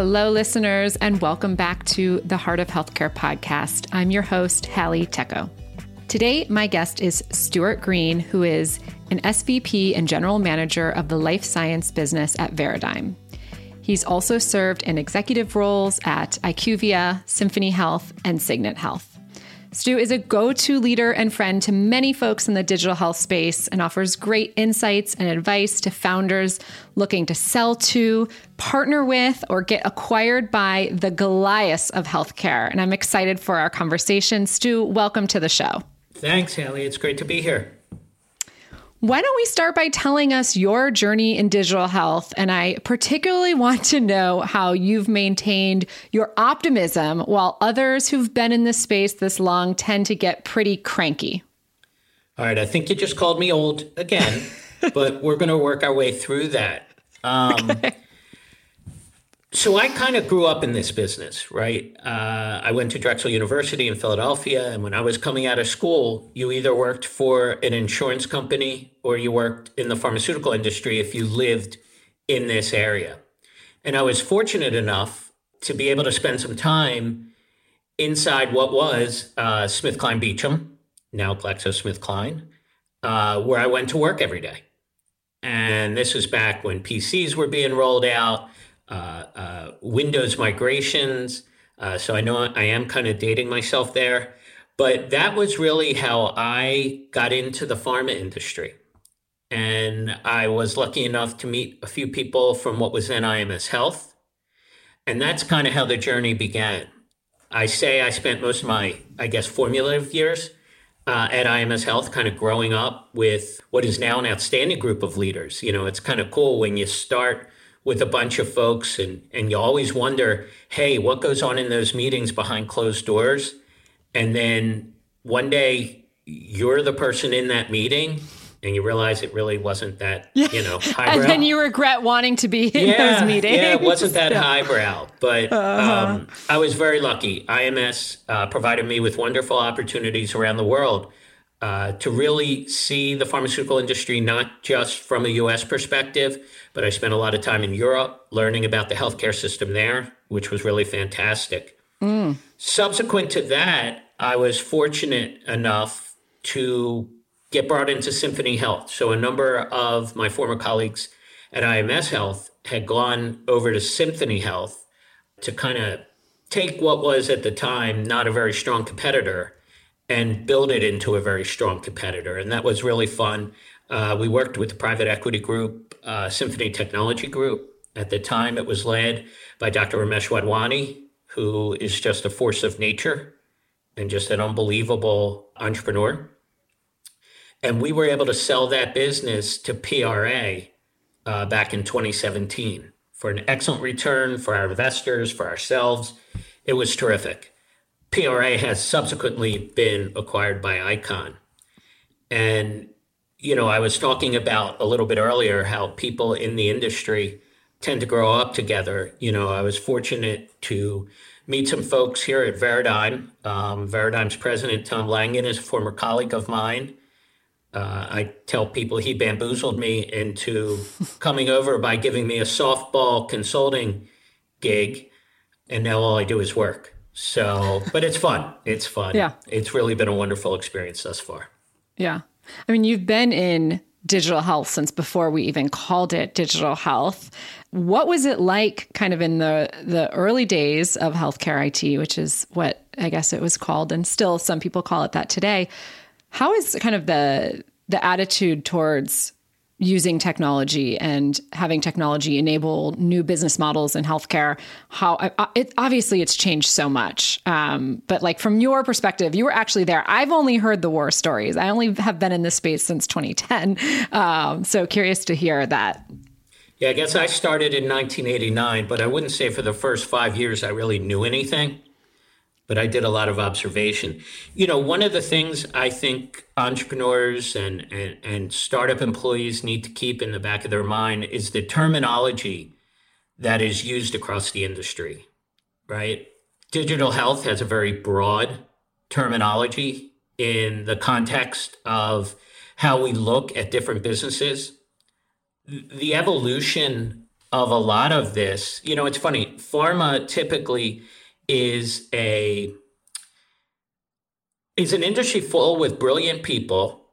Hello, listeners, and welcome back to the Heart of Healthcare podcast. I'm your host, Halle Tecco. Today, my guest is Stuart Green, who is an SVP and General Manager of the Life Science business at Veradigm. He's also served in executive roles at IQVIA, Symphony Health, and Signet Health. Stu is a go to leader and friend to many folks in the digital health space and offers great insights and advice to founders looking to sell to, partner with, or get acquired by the Goliaths of healthcare. And I'm excited for our conversation. Stu, welcome to the show. Thanks, Haley. It's great to be here. Why don't we start by telling us your journey in digital health? And I particularly want to know how you've maintained your optimism while others who've been in this space this long tend to get pretty cranky. All right. I think you just called me old again, but we're going to work our way through that. Um, okay. So I kind of grew up in this business, right? Uh, I went to Drexel University in Philadelphia, and when I was coming out of school, you either worked for an insurance company or you worked in the pharmaceutical industry if you lived in this area. And I was fortunate enough to be able to spend some time inside what was uh, SmithKline Beecham, now GlaxoSmithKline, uh, where I went to work every day. And this was back when PCs were being rolled out Windows migrations. Uh, so I know I am kind of dating myself there. But that was really how I got into the pharma industry. And I was lucky enough to meet a few people from what was then IMS Health. And that's kind of how the journey began. I say I spent most of my, I guess, formative years uh, at IMS Health, kind of growing up with what is now an outstanding group of leaders. You know, it's kind of cool when you start with a bunch of folks and and you always wonder hey what goes on in those meetings behind closed doors and then one day you're the person in that meeting and you realize it really wasn't that you know highbrow. and then you regret wanting to be in yeah, those meetings yeah it wasn't that yeah. highbrow but uh-huh. um, i was very lucky ims uh, provided me with wonderful opportunities around the world uh, to really see the pharmaceutical industry not just from a US perspective, but I spent a lot of time in Europe learning about the healthcare system there, which was really fantastic. Mm. Subsequent to that, I was fortunate enough to get brought into Symphony Health. So a number of my former colleagues at IMS Health had gone over to Symphony Health to kind of take what was at the time not a very strong competitor and build it into a very strong competitor. And that was really fun. Uh, we worked with the private equity group, uh, Symphony Technology Group. At the time, it was led by Dr. Romesh Wadhwani, who is just a force of nature and just an unbelievable entrepreneur. And we were able to sell that business to PRA uh, back in 2017 for an excellent return for our investors, for ourselves. It was terrific. PRA has subsequently been acquired by Icon. And, you know, I was talking about a little bit earlier how people in the industry tend to grow up together. You know, I was fortunate to meet some folks here at Veradigm. Um, Veradigm's president, Tom Langan, is a former colleague of mine. Uh, I tell people he bamboozled me into coming over by giving me a softball consulting gig, and now all I do is work. So, but it's fun. It's fun. Yeah. It's really been a wonderful experience thus far. Yeah. I mean, you've been in digital health since before we even called it digital health. What was it like kind of in the the early days of healthcare IT, which is what I guess it was called and still some people call it that today. How is kind of the the attitude towards using technology and having technology enable new business models in healthcare how it obviously it's changed so much. Um, but like from your perspective you were actually there. I've only heard the war stories. I only have been in this space since 2010 um, so curious to hear that. Yeah i guess i started in 1989 but i wouldn't say for the first five years i really knew anything but I did a lot of observation. You know, one of the things I think entrepreneurs and, and, and startup employees need to keep in the back of their mind is the terminology that is used across the industry, right? Digital health has a very broad terminology in the context of how we look at different businesses. The evolution of a lot of this, you know, it's funny, pharma typically is a is an industry full with brilliant people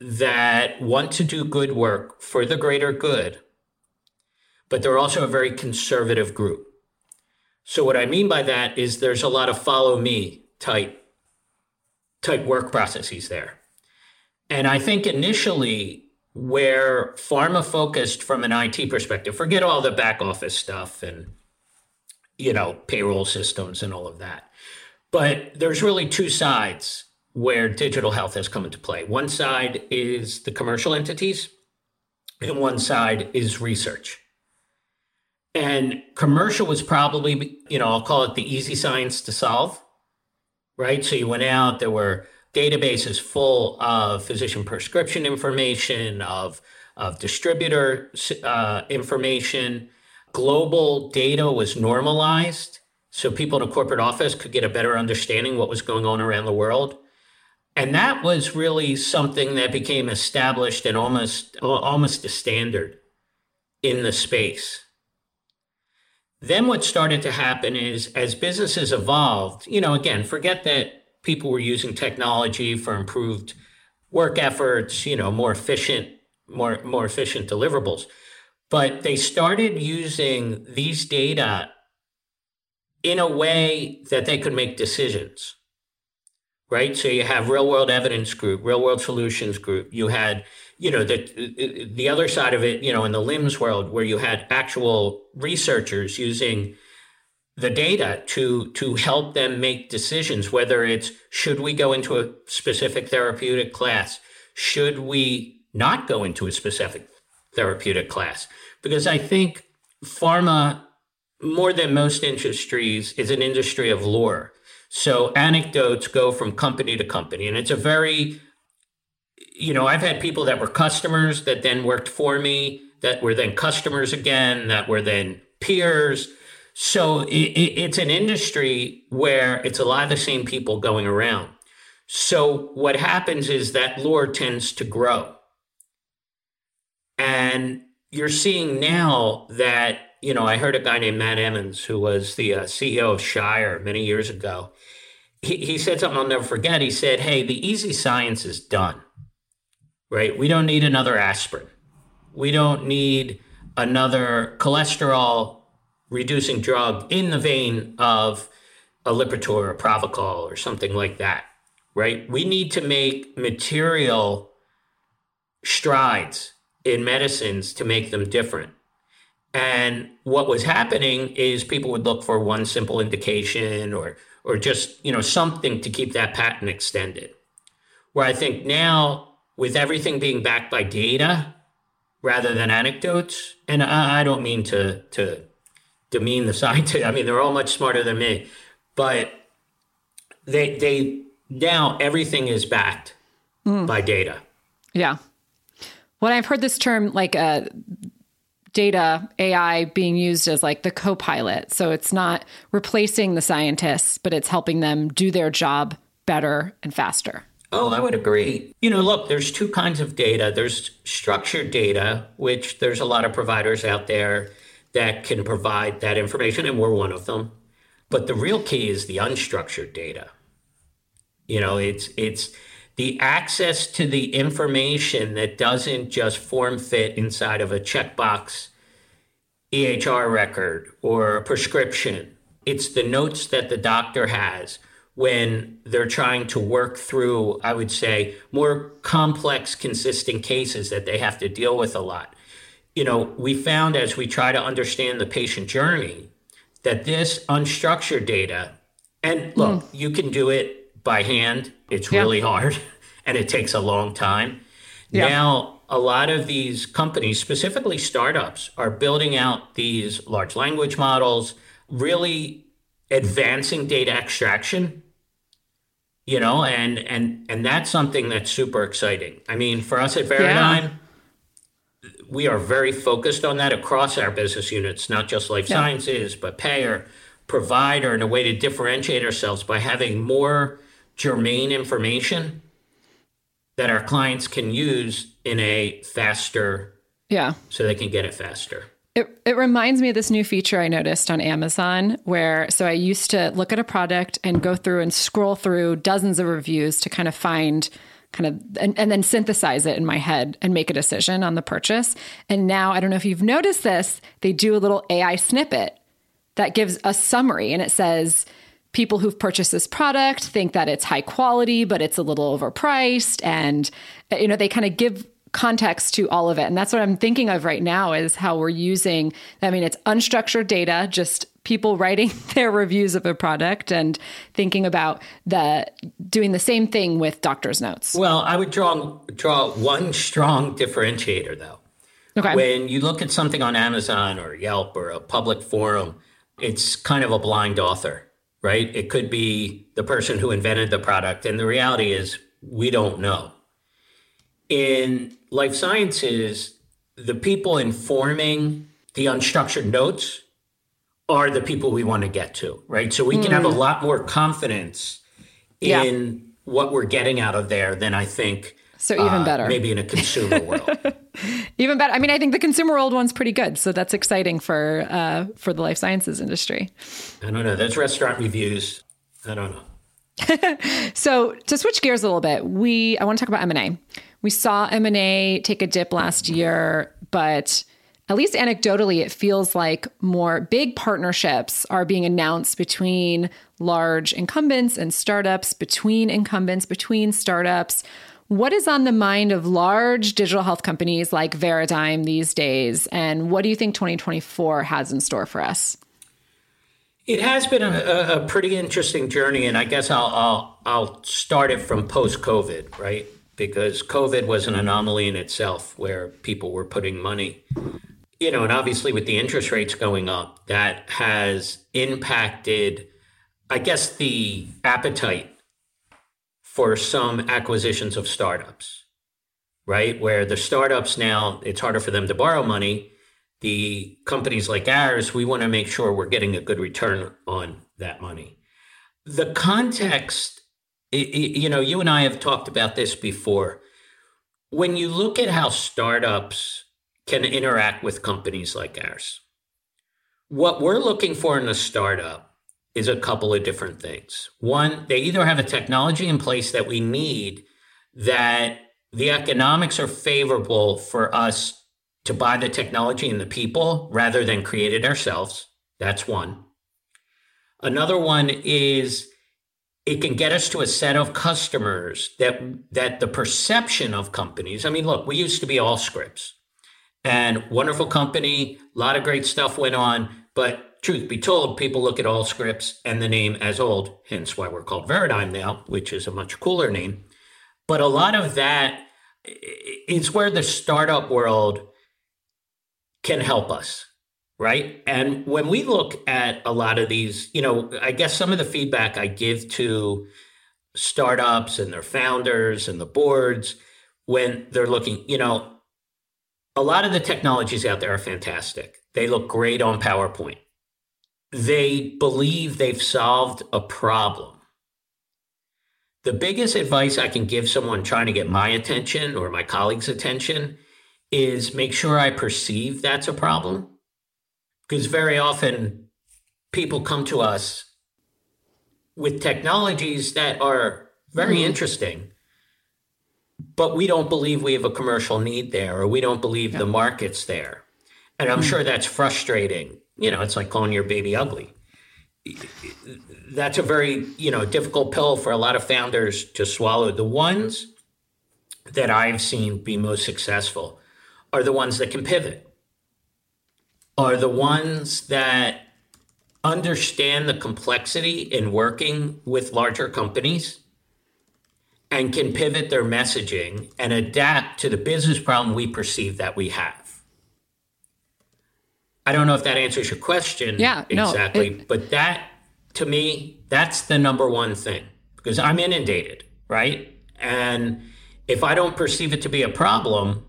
that want to do good work for the greater good, but they're also a very conservative group. So what I mean by that is there's a lot of follow me type type work processes there. And I think initially where pharma focused from an IT perspective, forget all the back office stuff and you know, payroll systems and all of that. But there's really two sides where digital health has come into play. One side is the commercial entities, and one side is research. And commercial was probably, you know, I'll call it the easy science to solve, right? So you went out, there were databases full of physician prescription information, of, of distributor uh, information, global data was normalized so people in a corporate office could get a better understanding what was going on around the world. And that was really something that became established and almost almost a standard in the space. Then what started to happen is as businesses evolved you know again forget that people were using technology for improved work efforts you know more efficient more more efficient deliverables but they started using these data in a way that they could make decisions right? So you have real world evidence group real world solutions group. You had you know the the other side of it you know in the LIMS world where you had actual researchers using the data to to help them make decisions whether it's should we go into a specific therapeutic class? Should we not go into a specific therapeutic class because I think pharma, more than most industries, is an industry of lore. So anecdotes go from company to company, and it's a very, you know, I've had people that were customers that then worked for me, that were then customers again, that were then peers. So it, it's an industry where it's a lot of the same people going around. So what happens is that lore tends to grow. And you're seeing now that, you know, I heard a guy named Matt Emmens, who was the uh, CEO of Shire many years ago. He, he said something I'll never forget. He said, Hey, the easy science is done, right? We don't need another aspirin. We don't need another cholesterol reducing drug in the vein of a Lipitor or Pravachol or something like that, right? We need to make material strides in medicines to make them different. And what was happening is people would look for one simple indication or or just, you know, something to keep that patent extended. Where I think now with everything being backed by data rather than anecdotes, and I, I don't mean to to demean the scientists. I mean, they're all much smarter than me, but they they now everything is backed mm. by data. Yeah. When I've heard this term like uh, data AI being used as like the co pilot. So it's not replacing the scientists, but it's helping them do their job better and faster. Oh, I would agree. You know, look, there's two kinds of data. There's structured data, which there's a lot of providers out there that can provide that information, and we're one of them. But the real key is the unstructured data. You know, it's it's the access to the information that doesn't just form fit inside of a checkbox EHR record or a prescription. It's the notes that the doctor has when they're trying to work through, I would say, more complex, consistent cases that they have to deal with a lot. You know, we found as we try to understand the patient journey that this unstructured data, and look, mm. you can do it by hand, it's yeah. really hard and it takes a long time. Yeah. Now, a lot of these companies, specifically startups, are building out these large language models, really advancing data extraction you know and and and that's something that's super exciting i mean for us at Veradigm yeah. we are very focused on that across our business units not just life yeah. sciences but payer provider and a way to differentiate ourselves by having more germane information that our clients can use in a faster yeah so they can get it faster it, it reminds me of this new feature I noticed on Amazon where so I used to look at a product and go through and scroll through dozens of reviews to kind of find kind of and, and then synthesize it in my head and make a decision on the purchase. And now I don't know if you've noticed this, they do a little AI snippet that gives a summary and it says people who've purchased this product think that it's high quality but it's a little overpriced and uh, you know they kind of give context to all of it. And that's what I'm thinking of right now is how we're using, I mean, it's unstructured data, just people writing their reviews of a product and thinking about the doing the same thing with doctor's notes. Well, I would draw draw one strong differentiator though. Okay. When you look at something on Amazon or Yelp or a public forum, it's kind of a blind author, right? It could be the person who invented the product and the reality is we don't know. In life sciences, the people informing the unstructured notes are the people we want to get to, right? So we mm. can have a hmm. lot more confidence yeah. in what we're getting out of there than I think. So even uh, better. Maybe in a consumer world. even better. I mean, I think the consumer world one's pretty good, so that's exciting for uh, for the life sciences industry. I don't know. Those restaurant reviews. I don't know. so to switch gears a little bit, we I want to talk about M and A. We saw M&A take a dip last year, but at least anecdotally, it feels like more big partnerships are being announced between large incumbents and startups, between incumbents, between startups. What is on the mind of large digital health companies like Veradigm these days? And what do you think 2024 has in store for us? It has been a, a pretty interesting journey, and I guess I'll, I'll, I'll start it from post COVID, right? because COVID was an anomaly in itself where people were putting money. You know, and obviously with the interest rates going up, that has impacted, I guess, the appetite for some acquisitions of startups, right? Where the startups now, it's harder for them to borrow money. The companies like ours, we want to make sure we're getting a good return on that money. The context you know, you and I have talked about this before. When you look at how startups can interact with companies like ours, what we're looking for in a startup is a couple of different things. One, they either have a technology in place that we need that the economics are favorable for us to buy the technology and the people rather than create it ourselves. That's one. Another one is it can get us to a set of customers that that the perception of companies. I mean, look, we used to be Allscripts, and wonderful company, a lot of great stuff went on. But truth be told, people look at Allscripts and the name as old, hence why we're called Veradigm now, which is a much cooler name. But a lot of that is where the startup world can help us right? And when we look at a lot of these, you know, I guess some of the feedback I give to startups and their founders and the boards when they're looking, you know, a lot of the technologies out there are fantastic. They look great on PowerPoint. They believe they've solved a problem. The biggest advice I can give someone trying to get my attention or my colleagues' attention is make sure I perceive that's a problem because very often people come to us with technologies that are very mm-hmm. interesting, but we don't believe we have a commercial need there, or we don't believe yeah. the market's there. And I'm mm-hmm. sure that's frustrating. You know, it's like calling your baby ugly. that's a very you know difficult pill for a lot of founders to swallow. The ones that I've seen be most successful are the ones that can pivot, are the ones that understand the complexity in working with larger companies and can pivot their messaging and adapt to the business problem we perceive that we have. I don't know if that answers your question yeah, exactly, no, it, but that to me, that's the number one thing because I'm inundated, right? And if I don't perceive it to be a problem,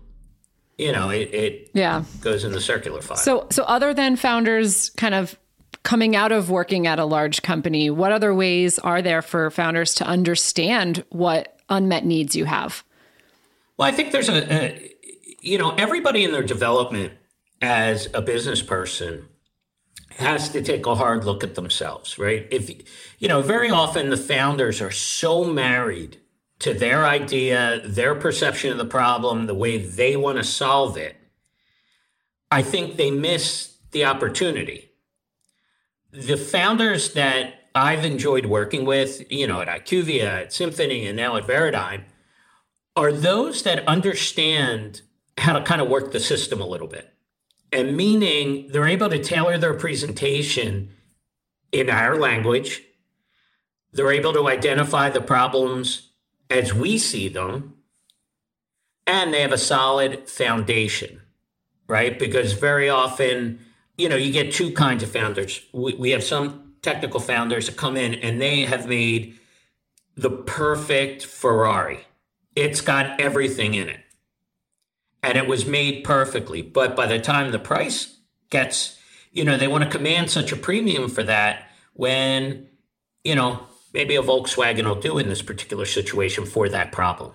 you know, it, it yeah. goes in the circular file. So, so other than founders kind of coming out of working at a large company, what other ways are there for founders to understand what unmet needs you have? Well, I think there's a, a you know, everybody in their development as a business person has to take a hard look at themselves, right? If you know, very often the founders are so married to their idea, their perception of the problem, the way they want to solve it, I think they miss the opportunity. The founders that I've enjoyed working with, you know, at IQVIA, at Symphony, and now at Veradigm, are those that understand how to kind of work the system a little bit. And meaning they're able to tailor their presentation in our language. They're able to identify the problems as we see them, and they have a solid foundation, right? Because very often, you know, you get two kinds of founders. We, we have some technical founders that come in and they have made the perfect Ferrari. It's got everything in it. And it was made perfectly. But by the time the price gets, you know, they want to command such a premium for that when, you know, maybe a Volkswagen will do in this particular situation for that problem.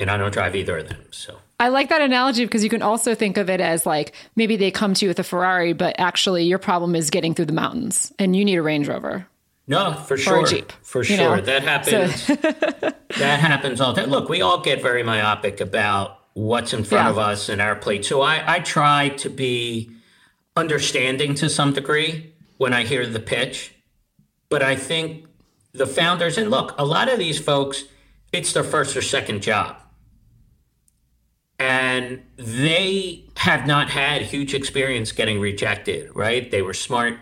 And I don't drive either of them. So I like that analogy because you can also think of it as like maybe they come to you with a Ferrari, but actually your problem is getting through the mountains and you need a Range Rover. No, for sure. Or a Jeep. For sure. know? That happens. So. that happens all the time. Look, we all get very myopic about what's in front yeah. of us and our plate. So I, I try to be understanding to some degree when I hear the pitch but I think the founders, and look, a lot of these folks, it's their first or second job. And they have not had huge experience getting rejected, right? They were smart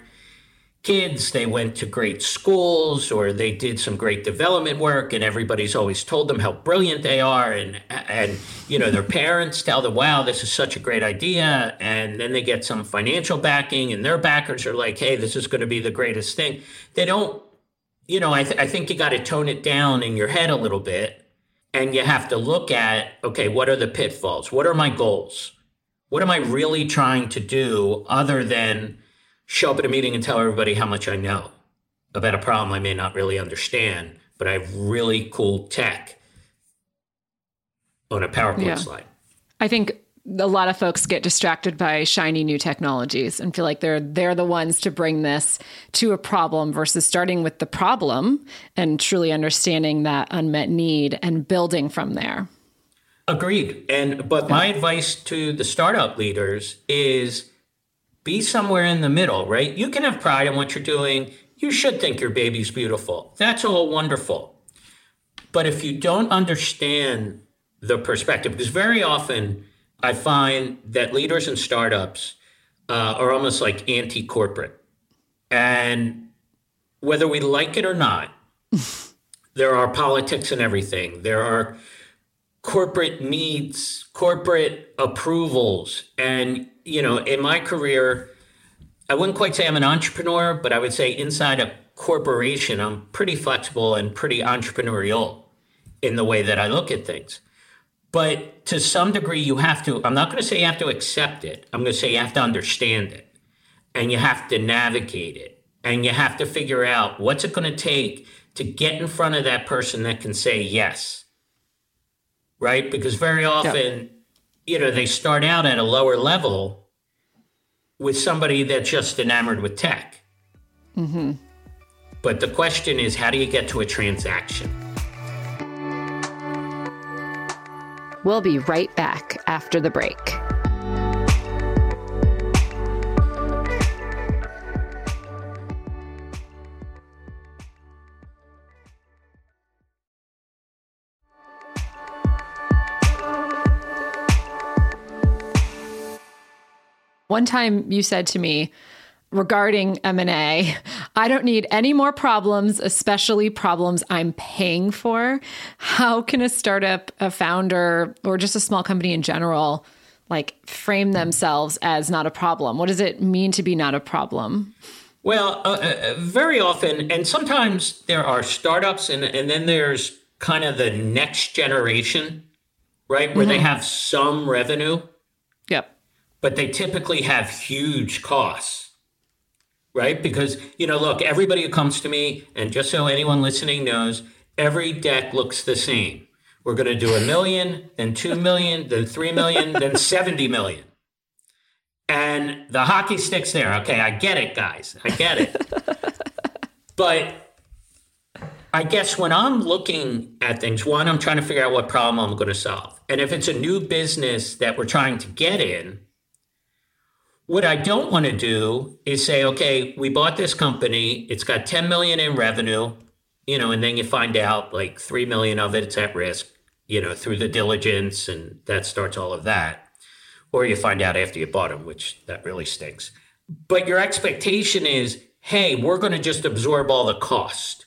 kids, they went to great schools, or they did some great development work, and everybody's always told them how brilliant they are. And, and you know, their parents tell them, wow, this is such a great idea. And then they get some financial backing, and their backers are like, hey, this is going to be the greatest thing. They don't, you know, I, th- I think you got to tone it down in your head a little bit. And you have to look at, okay, what are the pitfalls? What are my goals? What am I really trying to do other than show up at a meeting and tell everybody how much I know about a problem I may not really understand, but I have really cool tech on a PowerPoint yeah. slide. I think a lot of folks get distracted by shiny new technologies and feel like they're they're the ones to bring this to a problem versus starting with the problem and truly understanding that unmet need and building from there. Agreed. And but my advice to the startup leaders is be somewhere in the middle, right? You can have pride in what you're doing. You should think your baby's beautiful. That's all wonderful. But if you don't understand the perspective, because very often I find that leaders in startups uh, are almost like anti corporate. And whether we like it or not, there are politics and everything. There are corporate needs, corporate approvals. And, you know, in my career, I wouldn't quite say I'm an entrepreneur, but I would say inside a corporation, I'm pretty flexible and pretty entrepreneurial in the way that I look at things. But to some degree, you have to, I'm not going to say you have to accept it. I'm going to say you have to understand it and you have to navigate it and you have to figure out what's it going to take to get in front of that person that can say yes right? Because very often, you know, they start out at a lower level with somebody that's just enamored with tech. Mm-hmm. But the question is, how do you get to a transaction? We'll be right back after the break. One time you said to me regarding M&A, I don't need any more problems, especially problems I'm paying for. How can a startup, a founder, or just a small company in general like frame themselves as not a problem? What does it mean to be not a problem? Well, uh, uh, very often, and sometimes there are startups, and, and then there's kind of the next generation, right? Where mm-hmm. they have some revenue. But they typically have huge costs, right? Because, you know, look, everybody who comes to me, and just so anyone listening knows, every deck looks the same. We're going to do a million, then two million, then three million, then 70 million and the hockey stick's there. Okay, I get it, guys. I get it. but I guess when I'm looking at things, one, I'm trying to figure out what problem I'm going to solve. And if it's a new business that we're trying to get in, what I don't want to do is say, okay, we bought this company, it's got 10 million in revenue, you know, and then you find out like 3 million of it's at risk, you know, through the diligence and that starts all of that or you find out after you bought them, which that really stinks. But your expectation is, hey, we're going to just absorb all the cost.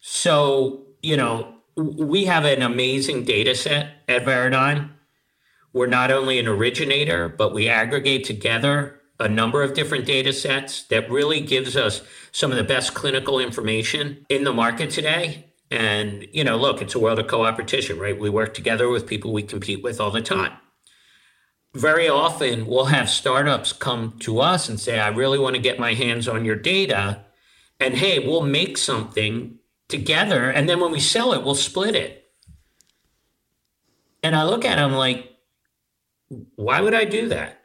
So, you know, we have an amazing data set at Veradigm. We're not only an originator, but we aggregate together a number of different data sets that really gives us some of the best clinical information in the market today. And, you know, look, it's a world of co-opetition, right? We work together with people we compete with all the time very often we'll have startups come to us and say, I really want to get my hands on your data. And hey, we'll make something together. And then when we sell it, we'll split it. And I look at them like, why would I do that?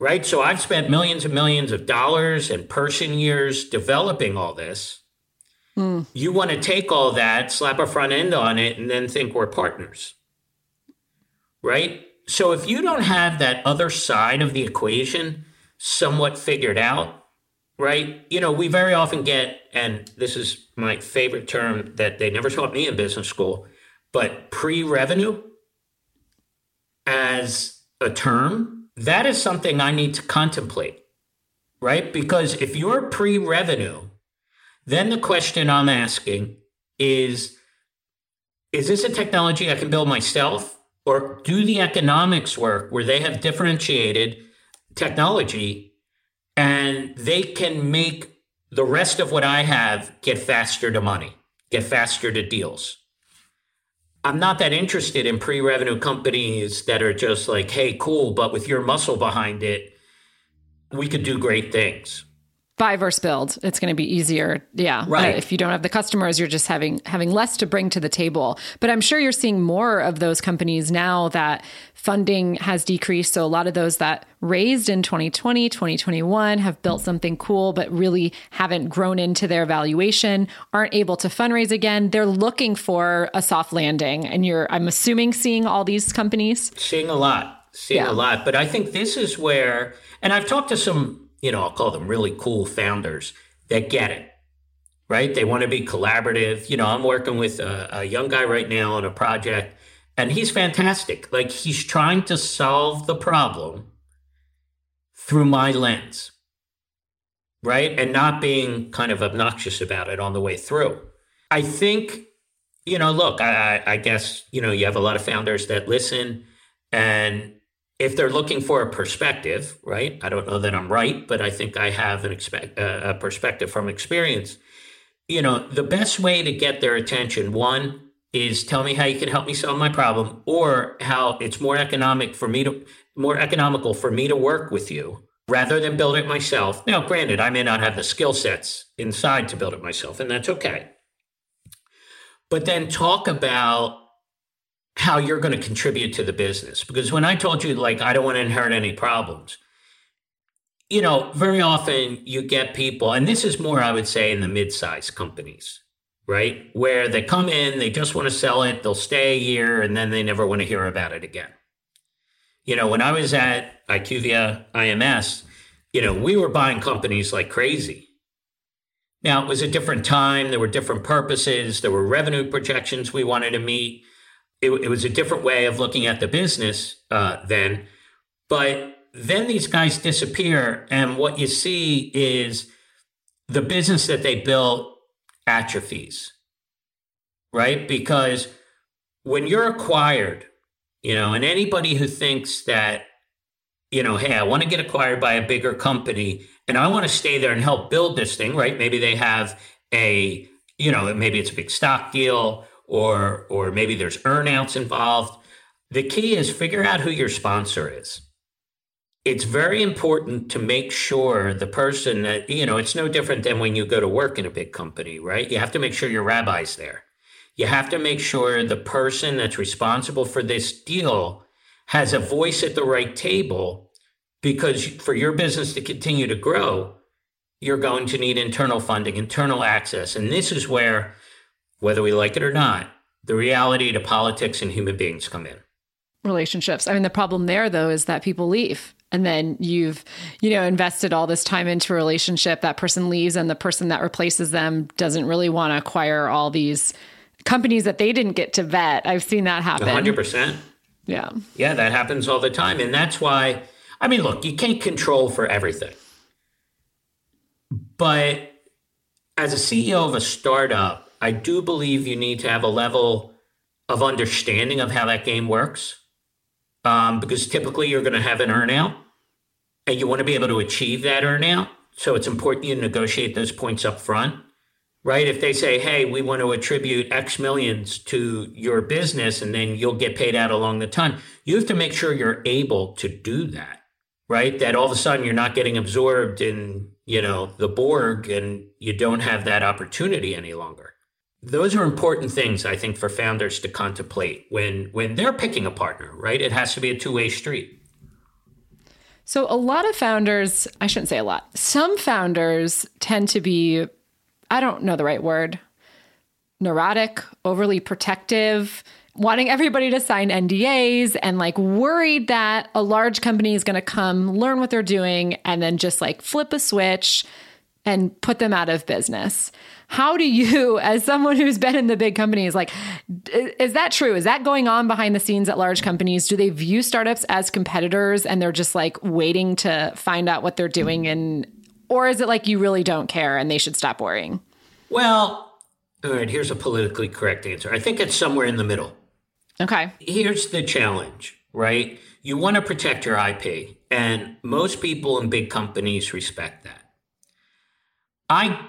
Right. So I've spent millions and millions of dollars and person years developing all this. Mm. You want to take all that, slap a front end on it, and then think we're partners. Right so if you don't have that other side of the equation somewhat figured out, right? You know, we very often get, and this is my favorite term that they never taught me in business school, but pre revenue as a term, that is something I need to contemplate, right? Because if you're pre revenue, then the question I'm asking is Is this a technology I can build myself? or do the economics work where they have differentiated technology and they can make the rest of what I have get faster to money, get faster to deals. I'm not that interested in pre revenue companies that are just like, hey, cool, but with your muscle behind it, we could do great things buy versus build it's going to be easier. Yeah. Right. Uh, if you don't have the customers you're just having having less to bring to the table. But i'm sure you're seeing more of those companies now that funding has decreased. So a lot of those that raised in 2020 2021 have built something cool but really haven't grown into their valuation aren't able to fundraise again. They're looking for a soft landing and you're i'm assuming seeing all these companies? Seeing a lot. Seeing yeah. a lot. But i think this is where and i've talked to some you know, I'll call them really cool founders that get it, right? They want to be collaborative. You know, I'm working with a, a young guy right now on a project, and he's fantastic. Like, he's trying to solve the problem through my lens, right? And not being kind of obnoxious about it on the way through. I think, you know, look, I, I guess, you know, you have a lot of founders that listen and if they're looking for a perspective, right? I don't know that I'm right, but I think I have an expect, uh, a perspective from experience. You know, the best way to get their attention, one, is tell me how you can help me solve my problem, or how it's more economic for me to more economical for me to work with you rather than build it myself. Now, granted, I may not have the skill sets inside to build it myself, and that's okay. But then talk about how you're going to contribute to the business. Because when I told you, like, I don't want to inherit any problems, you know, very often you get people, and this is more, I would say, in the mid sized companies, right? Where they come in, they just want to sell it, they'll stay a year, and then they never want to hear about it again. You know, when I was at IQVIA IMS, you know, we were buying companies like crazy. Now, it was a different time. There were different purposes. There were revenue projections we wanted to meet it, it was a different way of looking at the business uh, then. But then these guys disappear, and what you see is the business that they built atrophies, right? Because when you're acquired, you know, and anybody who thinks that, you know, hey, I want to get acquired by a bigger company and I want to stay there and help build this thing, right? Maybe they have a, you know, maybe it's a big stock deal or or maybe there's earnouts involved. The key is figure out who your sponsor is it's very important to make sure the person that, you know, it's no different than when you go to work in a big company, right? You have to make sure your rabbi's there. You have to make sure the person that's responsible for this deal has a voice at the right table because for your business to continue to grow, you're going to need internal funding, internal access. And this is where, whether we like it or not, the reality to politics and human beings come in. Relationships. I mean, the problem there, though, is that people leave and then you've you know invested all this time into a relationship. That person leaves and the person that replaces them doesn't really want to acquire all these companies that they didn't get to vet. I've seen that happen. 100% yeah. Yeah that happens all the time and that's why i mean look you can't control for everything. But as a ceo of a startup i do believe you need to have a level of understanding of how that game works um, because typically you're going to have an earnout and you want to be able to achieve that earnout. So it's important you negotiate those points up front, right? If they say, hey, we want to attribute X millions to your business and then you'll get paid out along the time, you have to make sure you're able to do that, right? That all of a sudden you're not getting absorbed in, you know, the Borg and you don't have that opportunity any longer those are important things I think for founders to contemplate when when they're picking a partner, right? It has to be a two-way street. So a lot of founders, I shouldn't say a lot. Some founders tend to be I don't know the right word. neurotic, overly protective, wanting everybody to sign NDAs and like worried that a large company is going to come learn what they're doing and then just like flip a switch and put them out of business. How do you, as someone who's been in the big companies, like, is that true? Is that going on behind the scenes at large companies? Do they view startups as competitors and they're just like waiting to find out what they're doing? And, or is it like you really don't care and they should stop worrying? Well, all right, here's a politically correct answer. I think it's somewhere in the middle. Okay. Here's the challenge, right? You want to protect your IP, and most people in big companies respect that. I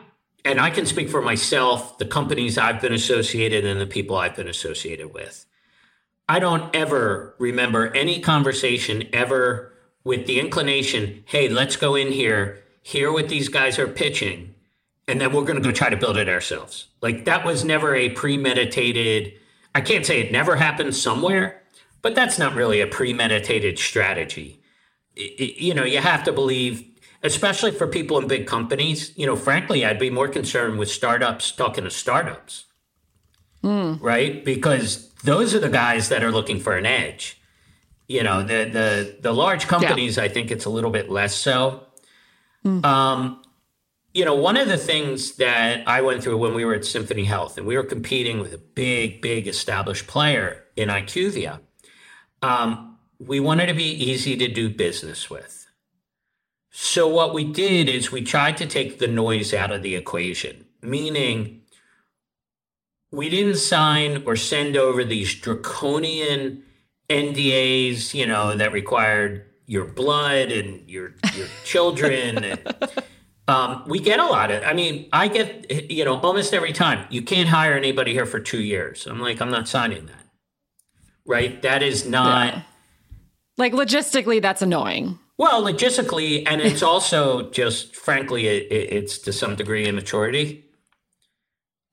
and I can speak for myself, the companies I've been associated and the people I've been associated with. I don't ever remember any conversation ever with the inclination, hey, let's go in here, hear what these guys are pitching, and then we're going to go try to build it ourselves. Like that was never a premeditated, I can't say it never happened somewhere, but that's not really a premeditated strategy. It, you know, you have to believe especially for people in big companies. You know, frankly, I'd be more concerned with startups talking to startups, mm. right? Because those are the guys that are looking for an edge. You know, the the the large companies, yeah. I think it's a little bit less so. Mm. Um, you know, one of the things that I went through when we were at Symphony Health and we were competing with a big, big established player in IQVIA, um, we wanted to be easy to do business with. So, what we did is we tried to take the noise out of the equation, meaning we didn't sign or send over these draconian NDAs, you know, that required your blood and your your children. and, um, we get a lot of. I mean, I get you know almost every time. You can't hire anybody here for two years. I'm like, I'm not signing that. Right? That is not. Yeah. Like logistically, that's annoying. Well, logistically, and it's also just frankly, it, it's to some degree immaturity.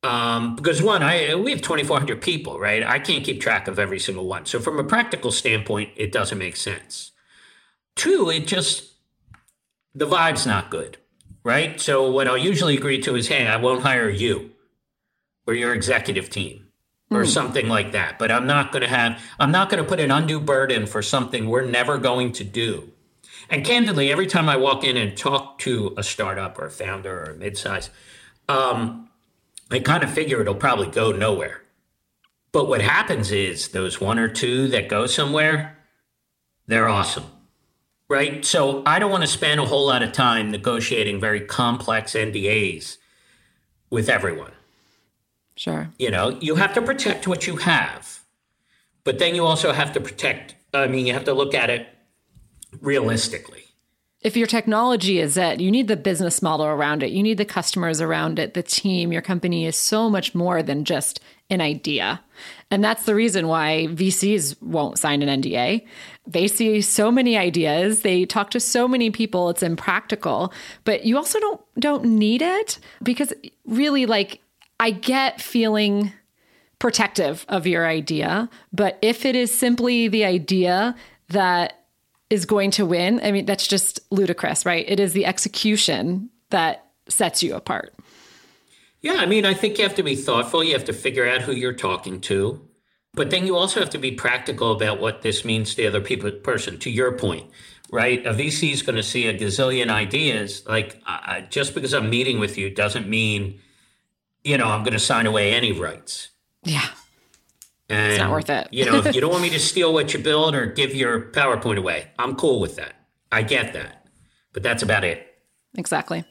Um, because one, I we have twenty four hundred people, right? I can't keep track of every single one. So from a practical standpoint, it doesn't make sense. Two, it just the vibe's not good, right? So what I'll usually agree to is, hey, I won't hire you or your executive team or mm. something like that. But I'm not going to have, I'm not going to put an undue burden for something we're never going to do and candidly, every time I walk in and talk to a startup or a founder or a midsize, um, I kind of figure it'll probably go nowhere. But what happens is those one or two that go somewhere, they're awesome. right? So I don't want to spend a whole lot of time negotiating very complex NDAs with everyone. Sure. You know, you have to protect what you have, but then you also have to protect, I mean, you have to look at it realistically. If your technology is it, you need the business model around it. You need the customers around it, the team. Your company is so much more than just an idea. And that's the reason why VCs won't sign an NDA. They see so many ideas, they talk to so many people, it's impractical, but you also don't don't need it because really like I get feeling protective of your idea, but if it is simply the idea that is going to win, I mean that's just ludicrous, right? It is the execution that sets you apart. Yeah, I mean, I think you have to be thoughtful. You have to figure out who you're talking to. But then you also have to be practical about what this means to the other people, person. To your point, right? A VC is going to see a gazillion ideas. Like, uh, just because I'm meeting with you doesn't mean, you know, I'm going to sign away any rights. Yeah. And, it's not worth it. you know, if you don't want me to steal what you build or give your PowerPoint away, I'm cool with that. I get that. But that's about it. Exactly.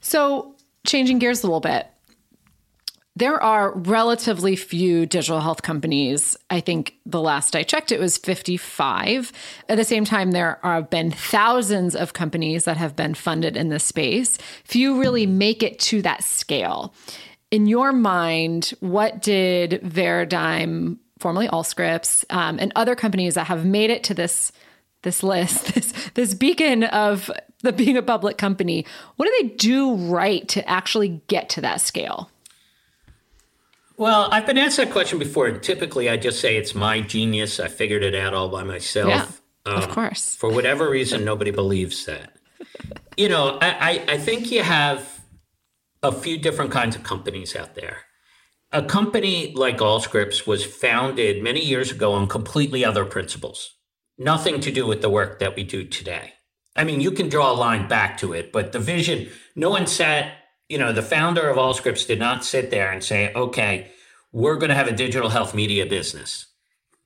So, changing gears a little bit, there are relatively few digital health companies. I think the last I checked, it was 55. At the same time, there have been thousands of companies that have been funded in this space. Few really make it to that scale. In your mind, what did Veradigm, formerly Allscripts, um, and other companies that have made it to this this list, this this beacon of the being a public company, what do they do right to actually get to that scale? Well, I've been asked that question before, and typically I just say it's my genius. I figured it out all by myself. Yeah, um, of course. For whatever reason, nobody believes that. You know, I, I, I think you have a few different kinds of companies out there. A company like Allscripts was founded many years ago on completely other principles, nothing to do with the work that we do today. I mean, you can draw a line back to it, but the vision, no one sat you know, the founder of Allscripts did not sit there and say, okay, we're going to have a digital health media business,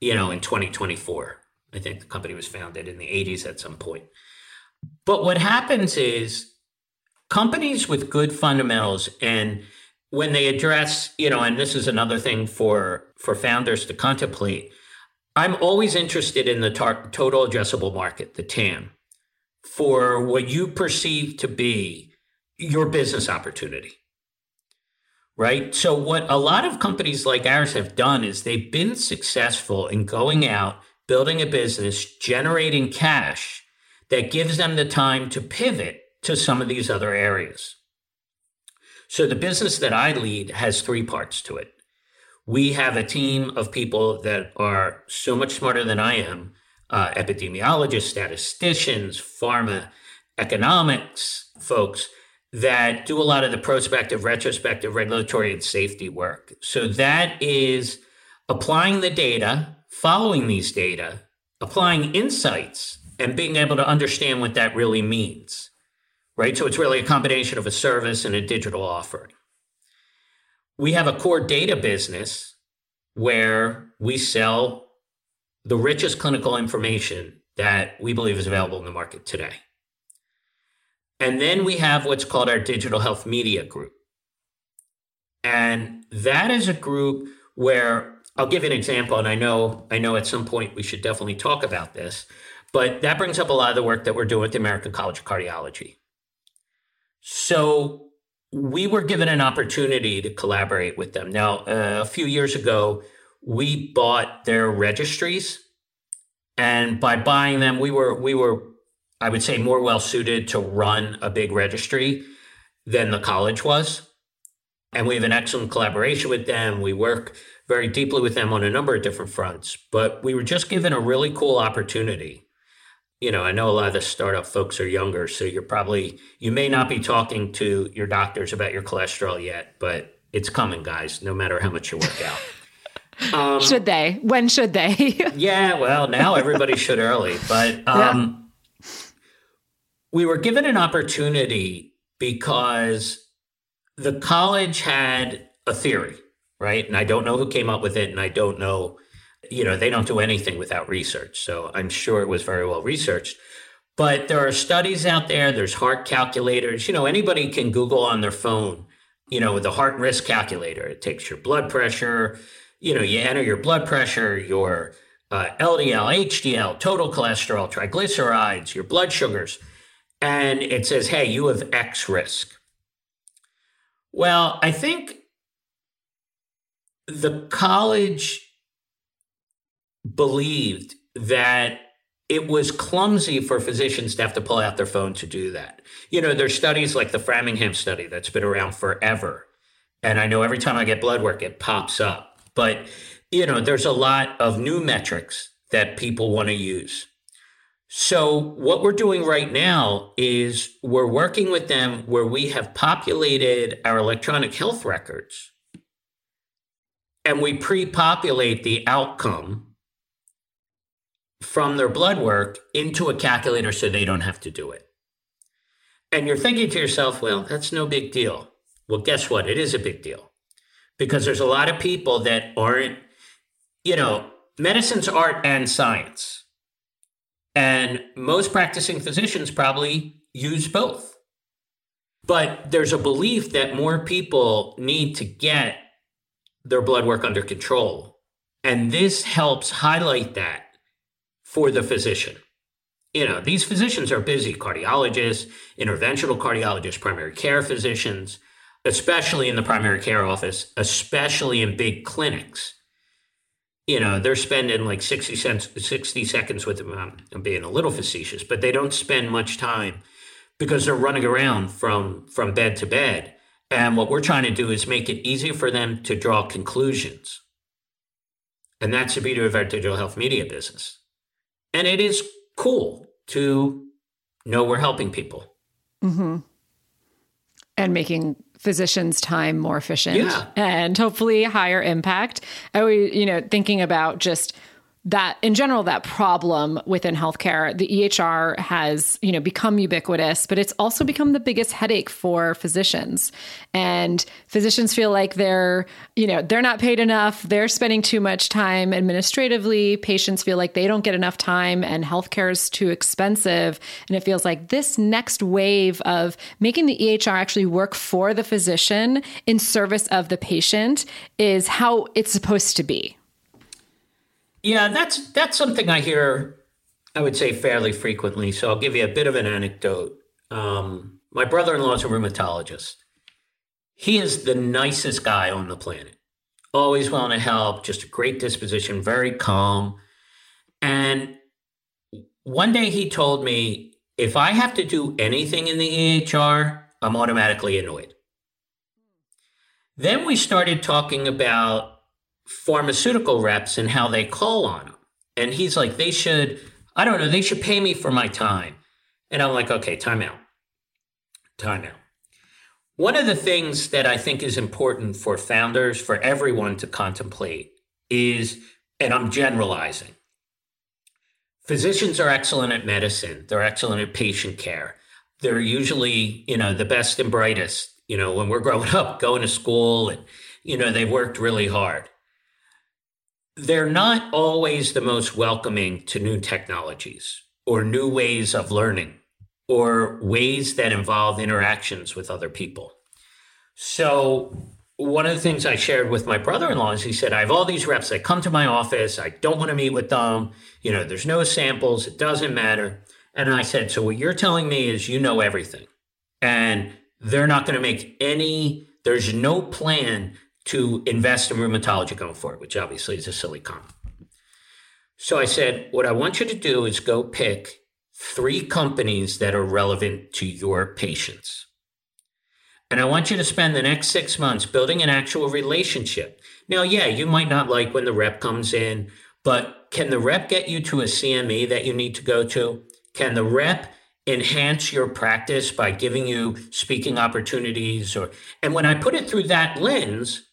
you know, in 2024. I think the company was founded in the 80s at some point. But what happens is companies with good fundamentals and when they address, you know, and this is another thing for for founders to contemplate, I'm always interested in the tar- total addressable market, the TAM, for what you perceive to be your business opportunity. Right. So, what a lot of companies like ours have done is they've been successful in going out, building a business, generating cash that gives them the time to pivot to some of these other areas. So, the business that I lead has three parts to it. We have a team of people that are so much smarter than I am uh, epidemiologists, statisticians, pharma, economics folks that do a lot of the prospective, retrospective, regulatory, and safety work. So that is applying the data, following these data, applying insights, and being able to understand what that really means. Right? So it's really a combination of a service and a digital offering. We have a core data business where we sell the richest clinical information that we believe is available in the market today. And then we have what's called our digital health media group. And that is a group where I'll give you an example. And I know, I know at some point we should definitely talk about this, but that brings up a lot of the work that we're doing at the American College of Cardiology. So we were given an opportunity to collaborate with them. Now, uh, a few years ago, we bought their registries. And by buying them, we were we were I would say, more well suited to run a big registry than the college was. And we have an excellent collaboration with them. We work very deeply with them on a number of different fronts. But we were just given a really cool opportunity. You know, I know a lot of the startup folks are younger, so you're probably, you may not be talking to your doctors about your cholesterol yet, but it's coming, guys, no matter how much you work out. Um, should they? When should they? yeah, well, now everybody should early. But um, we were given an opportunity because the college had a theory, right? And I don't know who came up with it, and I don't know, you know, they don't do anything without research. So I'm sure it was very well researched. But there are studies out there, there's heart calculators. You know, anybody can Google on their phone, you know, the heart risk calculator. It takes your blood pressure, you know, you enter your blood pressure, your uh, LDL, HDL, total cholesterol, triglycerides, your blood sugars, and it says, hey, you have X risk. Well, I think the college believed that it was clumsy for physicians to have to pull out their phone to do that. You know, there's studies like the Framingham study that's been around forever. And I know every time I get blood work, it pops up. But, you know, there's a lot of new metrics that people want to use. So, what we're doing right now is we're working with them where we have populated our electronic health records and we pre populate the outcome from their blood work into a calculator so they don't have to do it. And you're thinking to yourself, well, that's no big deal. Well, guess what? It is a big deal because there's a lot of people that aren't, you know, medicine's art and science. And most practicing physicians probably use both. But there's a belief that more people need to get their blood work under control. And this helps highlight that for the physician. You know, these physicians are busy cardiologists, interventional cardiologists, primary care physicians, especially in the primary care office, especially in big clinics. You know, they're spending like 60, cents, 60 seconds with them. Um, I'm being a little facetious, but they don't spend much time because they're running around from, from bed to bed. And what we're trying to do is make it easier for them to draw conclusions. And that's the beauty of our digital health media business. And it is cool to know we're helping people. Mm-hmm. And making physicians' time more efficient yeah. and hopefully higher impact. I always, you know, thinking about just that in general that problem within healthcare. The EHR has you know become ubiquitous but it's also become the biggest headache for physicians. And physicians feel like they're you know they're not paid enough they're spending too much time administratively patients feel like they don't get enough time and healthcare is too expensive. And it feels like this next wave of making the EHR actually work for the physician in service of the patient is how it's supposed to be yeah, that's that's something I hear. I would say fairly frequently. So I'll give you a bit of an anecdote. Um, my brother-in-law is a rheumatologist. He is the nicest guy on the planet. Always willing to help. Just a great disposition. Very calm. And one day he told me, if I have to do anything in the EHR, I'm automatically annoyed. Then we started talking about pharmaceutical reps and how they call on them. And he's like, they should, I don't know, they should pay me for my time. And I'm like, okay, time out. Time out. One of the things that I think is important for founders, for everyone to contemplate is, and I'm generalizing, physicians are excellent at medicine, they're excellent at patient care. They're usually, you know, the best and brightest, you know, when we're growing up, going to school and, you know, they've worked really hard they're not always the most welcoming to new technologies or new ways of learning or ways that involve interactions with other people. So, one of the things I shared with my brother in law is he said, I have all these reps that come to my office. I don't want to meet with them. You know, there's no samples. It doesn't matter. And I said, So, what you're telling me is you know everything. And they're not going to make any, there's no plan to invest in rheumatology going forward, which obviously is a silly comment. So I said, what I want you to do is go pick three companies that are relevant to your patients. And I want you to spend the next six months building an actual relationship. Now, yeah, you might not like when the rep comes in, but can the rep get you to a CME that you need to go to? Can the rep enhance your practice by giving you speaking opportunities or and when I put it through that lens,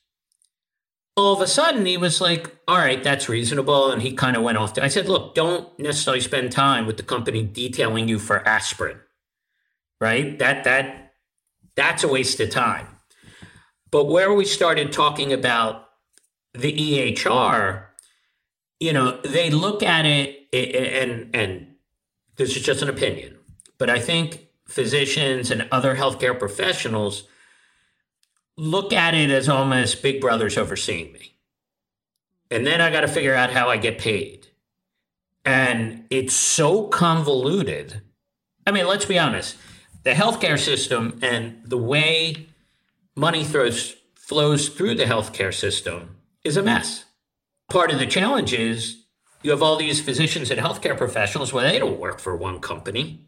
all of a sudden he was like, all right, that's reasonable. And he kind of went off. To, I said, look, don't necessarily spend time with the company detailing you for aspirin, right? That, that, that's a waste of time. But where we started talking about the EHR, you know, they look at it and, and this is just an opinion, but I think physicians and other healthcare professionals look at it as almost big brothers overseeing me. And then I got to figure out how I get paid. And it's so convoluted. I mean, let's be honest the healthcare system and the way money throws, flows through the healthcare system is a mess. Part of the challenge is you have all these physicians and healthcare professionals where they don't work for one company.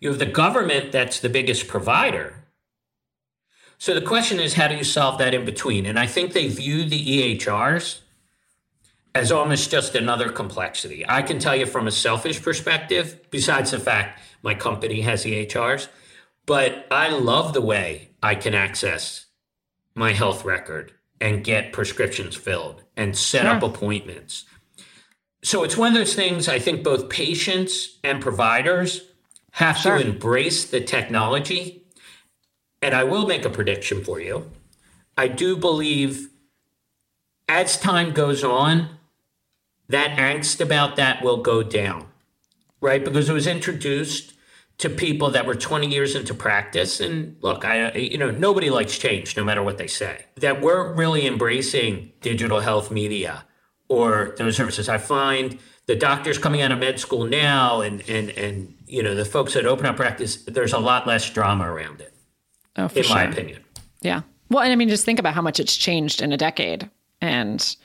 You have the government that's the biggest provider. So the question is, how do you solve that in between? And I think they view the EHRs as almost just another complexity. I can tell you from a selfish perspective, besides the fact my company has EHRs, but I love the way I can access my health record and get prescriptions filled and set sure. up appointments. So it's one of those things I think both patients and providers have sure. to embrace the technology. And I will make a prediction for you. I do believe as time goes on, that angst about that will go down, right? Because it was introduced to people that were 20 years into practice and look i you know nobody likes change no matter what they say that we're really embracing digital health media or those services i find the doctors coming out of med school now and and and you know the folks that open up practice there's a lot less drama around it oh, in sure. my opinion yeah well and i mean just think about how much it's changed in a decade and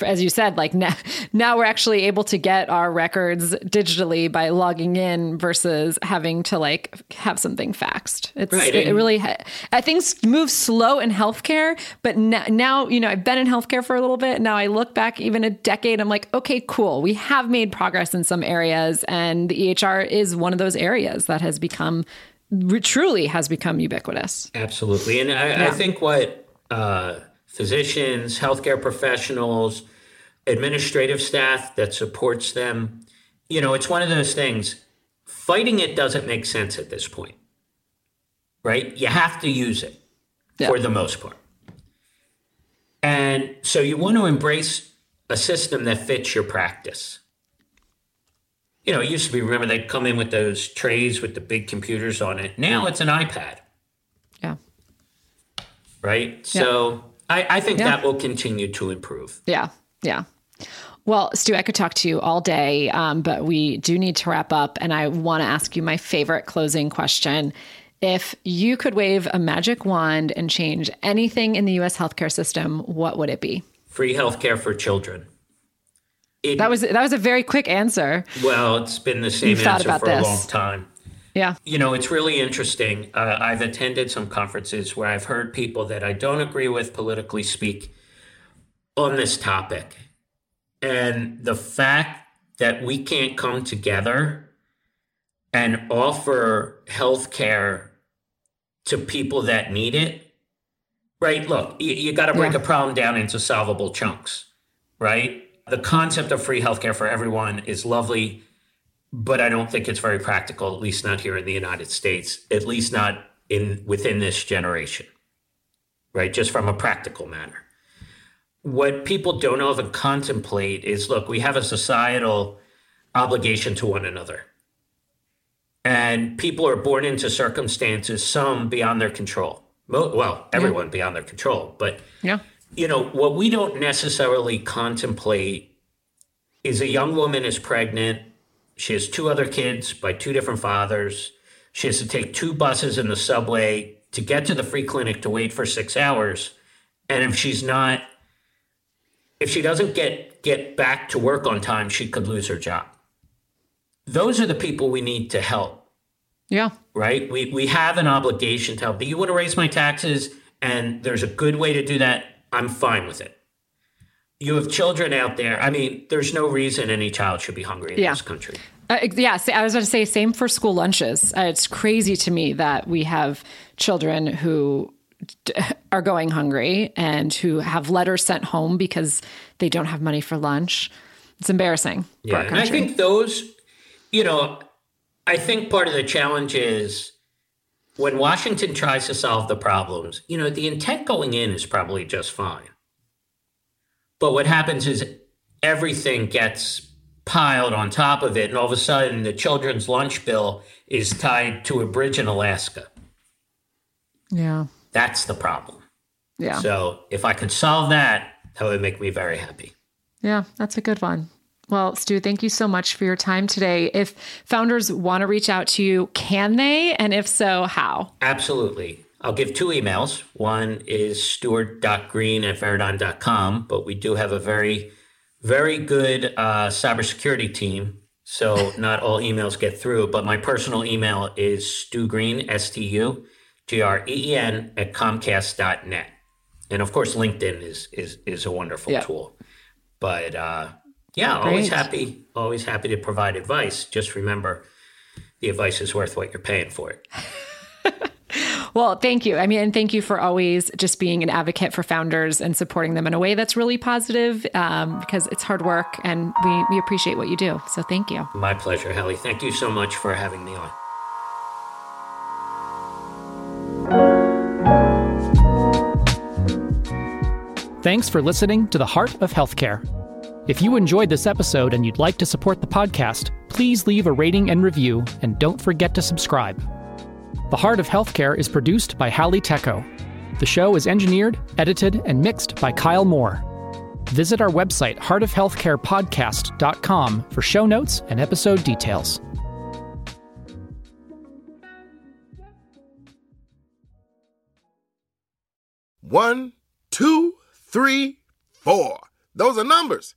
as you said, like now, now we're actually able to get our records digitally by logging in versus having to like have something faxed. It's right. it, it really I uh, things move slow in healthcare, but now, now you know I've been in healthcare for a little bit. Now I look back even a decade, I'm like, okay, cool. We have made progress in some areas, and the EHR is one of those areas that has become truly has become ubiquitous. Absolutely, and I, yeah. I think what. Uh, physicians, healthcare professionals, administrative staff that supports them. You know, it's one of those things. Fighting it doesn't make sense at this point, right? You have to use it yeah. for the most part. And so you want to embrace a system that fits your practice. You know, it used to be, remember, they'd come in with those trays with the big computers on it. Now it's an iPad. Yeah. Right? Yeah. So I, I think yeah. that will continue to improve. Yeah. Yeah. Well, Stu, I could talk to you all day, um, but we do need to wrap up. And I want to ask you my favorite closing question. If you could wave a magic wand and change anything in the US healthcare system, what would it be? Free healthcare for children. It, that was that was a very quick answer. Well, it's been the same You've answer for this. a long time. Yeah. You know, it's really interesting. Uh, I've attended some conferences where I've heard people that I don't agree with politically speak on this topic. And the fact that we can't come together and offer health care to people that need it, right? Look, you, you got to break yeah. a problem down into solvable chunks, right? The concept of free healthcare for everyone is lovely but I don't think it's very practical, at least not here in the United States, at least not in within this generation, right? Just from a practical manner. What people don't often contemplate is look, we have a societal obligation to one another. And people are born into circumstances, some beyond their control. Well, everyone yeah. beyond their control. But, yeah. You know, what we don't necessarily contemplate is a young woman is pregnant she has two other kids by two different fathers. She has to take two buses in the subway to get to the free clinic to wait for six hours. And if she's not, if she doesn't get get back to work on time, she could lose her job. Those are the people we need to help. Yeah. Right? We we have an obligation to help. Do you want to raise my taxes? And there's a good way to do that. I'm fine with it you have children out there. I mean, there's no reason any child should be hungry in yeah. this country. Uh, yeah, I was going to say same for school lunches. Uh, it's crazy to me that we have children who d- are going hungry and who have letters sent home because they don't have money for lunch. It's embarrassing. Yeah, and I think those, you know, I think part of the challenge is when Washington tries to solve the problems. You know, the intent going in is probably just fine but what happens is everything gets piled on top of it. And all of a sudden, the children's lunch bill is tied to a bridge in Alaska. Yeah. That's the problem. Yeah. So if I could solve that, that would make me very happy. Yeah, that's a good one. Well, Stu, thank you so much for your time today. If founders want to reach out to you, can they? And if so, how? Absolutely. I'll give two emails. One is stuart.green at veradigm.com, but we do have a very, very good uh, cybersecurity team. So not all emails get through, but my personal email is stugreen, S T U G R E E N, at comcast.net. And of course, LinkedIn is, is, is a wonderful Yeah. tool. But uh, yeah, always happy, always happy to provide advice. Just remember the advice is worth what you're paying for it. Well, thank you. I mean, and thank you for always just being an advocate for founders and supporting them in a way that's really positive um, because it's hard work and we, we appreciate what you do. So thank you. My pleasure, Halle. Thank you so much for having me on. Thanks for listening to The Heart of Healthcare. If you enjoyed this episode and you'd like to support the podcast, please leave a rating and review, and don't forget to subscribe. The Heart of Healthcare is produced by Halle Tecco. The show is engineered, edited, and mixed by Kyle Moore. Visit our website, heartofhealthcarepodcast.com, for show notes and episode details. One, two, three, four. Those are numbers.